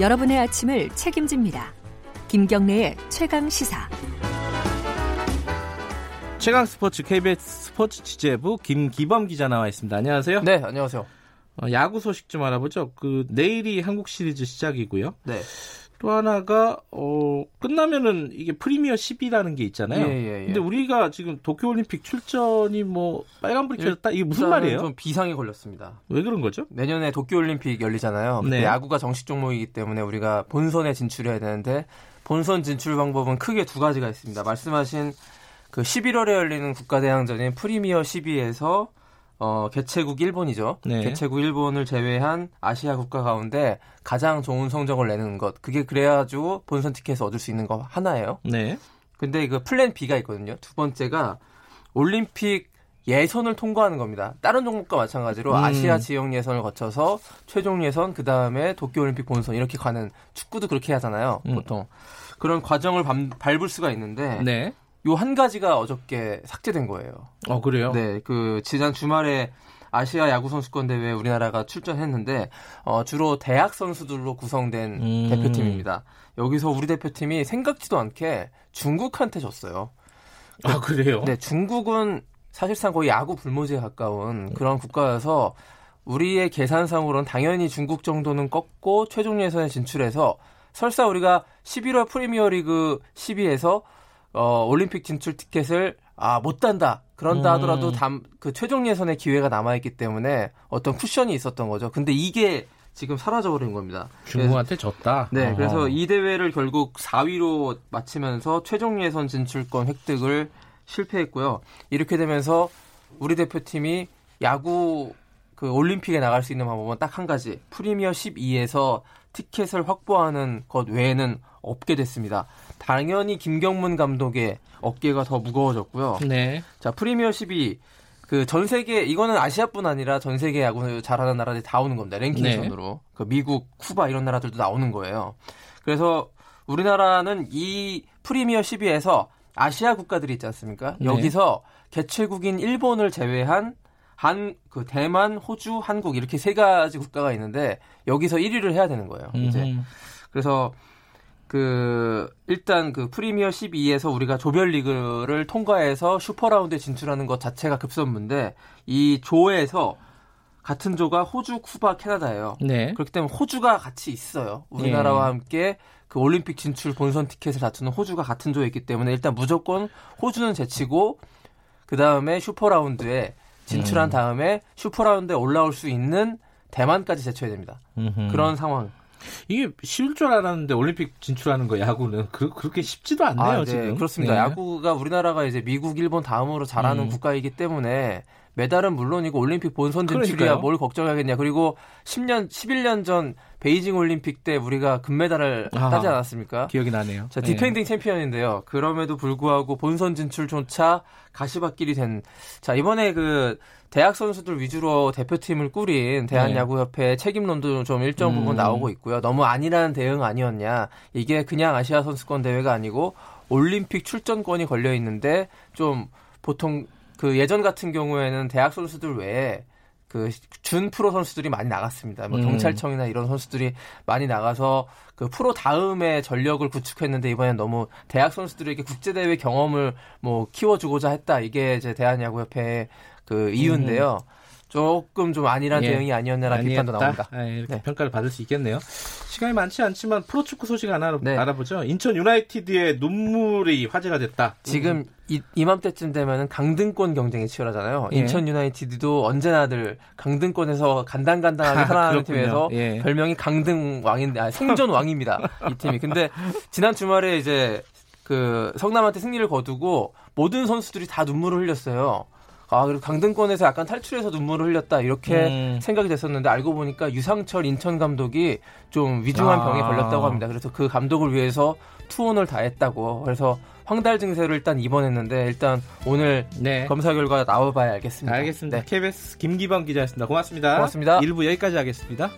여러분의 아침을 책임집니다. 김경래의 최강 시사. 최강 스포츠 KBS 스포츠 취재부 김기범 기자 나와 있습니다. 안녕하세요. 네, 안녕하세요. 어, 야구 소식 좀 알아보죠. 그 내일이 한국 시리즈 시작이고요. 네. 또 하나가 어 끝나면은 이게 프리미어 10이라는 게 있잖아요. 예, 예, 예. 근데 우리가 지금 도쿄 올림픽 출전이 뭐 빨간불이 켜졌다. 이게 무슨 말이에요? 좀 비상이 걸렸습니다. 왜 그런 거죠? 내년에 도쿄 올림픽 열리잖아요. 근데 네. 야구가 정식 종목이기 때문에 우리가 본선에 진출해야 되는데 본선 진출 방법은 크게 두 가지가 있습니다. 말씀하신 그 11월에 열리는 국가대항전인 프리미어 12에서 어, 개최국 일본이죠. 네. 개최국 일본을 제외한 아시아 국가 가운데 가장 좋은 성적을 내는 것. 그게 그래가지고 본선 티켓을 얻을 수 있는 거 하나예요. 네. 근데 그 플랜 B가 있거든요. 두 번째가 올림픽 예선을 통과하는 겁니다. 다른 종목과 마찬가지로 음. 아시아 지역 예선을 거쳐서 최종 예선 그 다음에 도쿄올림픽 본선 이렇게 가는 축구도 그렇게 하잖아요. 음. 보통 그런 과정을 밟, 밟을 수가 있는데 네. 요 한 가지가 어저께 삭제된 거예요. 어 그래요? 네, 그 지난 주말에 아시아 야구 선수권 대회에 우리나라가 출전했는데 어, 주로 대학 선수들로 구성된 음. 대표팀입니다. 여기서 우리 대표팀이 생각지도 않게 중국한테 졌어요. 아 그래요? 네, 중국은 사실상 거의 야구 불모지에 가까운 그런 국가여서 우리의 계산상으로는 당연히 중국 정도는 꺾고 최종 예선에 진출해서 설사 우리가 11월 프리미어리그 12에서 어, 올림픽 진출 티켓을 아, 못 단다. 그런다 음. 하더라도 담, 그 최종 예선의 기회가 남아있기 때문에 어떤 쿠션이 있었던 거죠. 근데 이게 지금 사라져버린 겁니다. 중국한테 졌다. 네, 어. 그래서 이 대회를 결국 4위로 마치면서 최종 예선 진출권 획득을 실패했고요. 이렇게 되면서 우리 대표팀이 야구 그 올림픽에 나갈 수 있는 방법은 딱 한 가지. 프리미어 12에서 티켓을 확보하는 것 외에는 없게 됐습니다. 당연히 김경문 감독의 어깨가 더 무거워졌고요. 네. 자, 프리미어 12. 그 전 세계 이거는 아시아뿐 아니라 전 세계 야구 잘하는 나라들이 다 오는 겁니다. 랭킹선으로. 그 미국, 쿠바 이런 나라들도 나오는 거예요. 그래서 우리나라는 이 프리미어 12에서 아시아 국가들이 있지 않습니까? 네. 여기서 개최국인 일본을 제외한 한 그 대만, 호주, 한국 이렇게 세 가지 국가가 있는데 여기서 1위를 해야 되는 거예요. 이제 음흠. 그래서 그 일단 그 프리미어 12에서 우리가 조별리그를 통과해서 슈퍼라운드에 진출하는 것 자체가 급선무인데 이 조에서 같은 조가 호주, 쿠바, 캐나다예요. 네. 그렇기 때문에 호주가 같이 있어요. 우리나라와 예. 함께 그 올림픽 진출 본선 티켓을 다투는 호주가 같은 조에 있기 때문에 일단 무조건 호주는 제치고 그 다음에 슈퍼라운드에 진출한 음. 다음에 슈퍼라운드에 올라올 수 있는 대만까지 제쳐야 됩니다. 음흠. 그런 상황. 이게 쉬울 줄 알았는데 올림픽 진출하는 거 야구는 그, 그렇게 쉽지도 않네요 아, 네, 지금. 그렇습니다. 네. 야구가 우리나라가 이제 미국, 일본 다음으로 잘하는 음. 국가이기 때문에 메달은 물론이고 올림픽 본선 진출이야 그러니까요. 뭘 걱정하겠냐. 그리고 10년, 11년 전 베이징 올림픽 때 우리가 금메달을 아하. 따지 않았습니까? 기억이 나네요. 자, 네. defending 챔피언인데요. 그럼에도 불구하고 본선 진출조차 가시밭길이 된. 자, 이번에 그 대학 선수들 위주로 대표팀을 꾸린 대한야구협회 책임론도 좀 일정 부분 음. 나오고 있고요. 너무 안일한 대응 아니었냐. 이게 그냥 아시아 선수권 대회가 아니고 올림픽 출전권이 걸려 있는데 좀 보통 그 예전 같은 경우에는 대학 선수들 외에 그 준 프로 선수들이 많이 나갔습니다. 뭐 음. 경찰청이나 이런 선수들이 많이 나가서 그 프로 다음에 전력을 구축했는데 이번엔 너무 대학 선수들에게 국제 대회 경험을 뭐 키워주고자 했다. 이게 이제 대한야구협회의 그 이유인데요. 조금 좀 안일한 음. 예. 대응이 아니었냐라는 비판도 아니었다. 나옵니다. 아, 이렇게 네. 평가를 받을 수 있겠네요. 시간이 많지 않지만 프로축구 소식 하나 네. 알아보죠. 인천 유나이티드의 눈물이 화제가 됐다. 지금 이, 이맘때쯤 되면은 강등권 경쟁이 치열하잖아요. 예. 인천 유나이티드도 언제나들 강등권에서 간당간당하게 아, 살아나는 그렇군요. 팀에서 예. 별명이 강등 왕인, 아, 생존 왕입니다. 이 팀이. 근데 지난 주말에 이제 그 성남한테 승리를 거두고 모든 선수들이 다 눈물을 흘렸어요. 아, 그리고 강등권에서 약간 탈출해서 눈물을 흘렸다. 이렇게 음. 생각이 됐었는데 알고 보니까 유상철 인천 감독이 좀 위중한 아. 병에 걸렸다고 합니다. 그래서 그 감독을 위해서 투혼을 다했다고. 그래서 황달 증세를 일단 입원했는데 일단 오늘 네. 검사 결과 나와봐야 알겠습니다. 알겠습니다. 네. KBS 김기범 기자였습니다. 고맙습니다. 고맙습니다. 1부 여기까지 하겠습니다.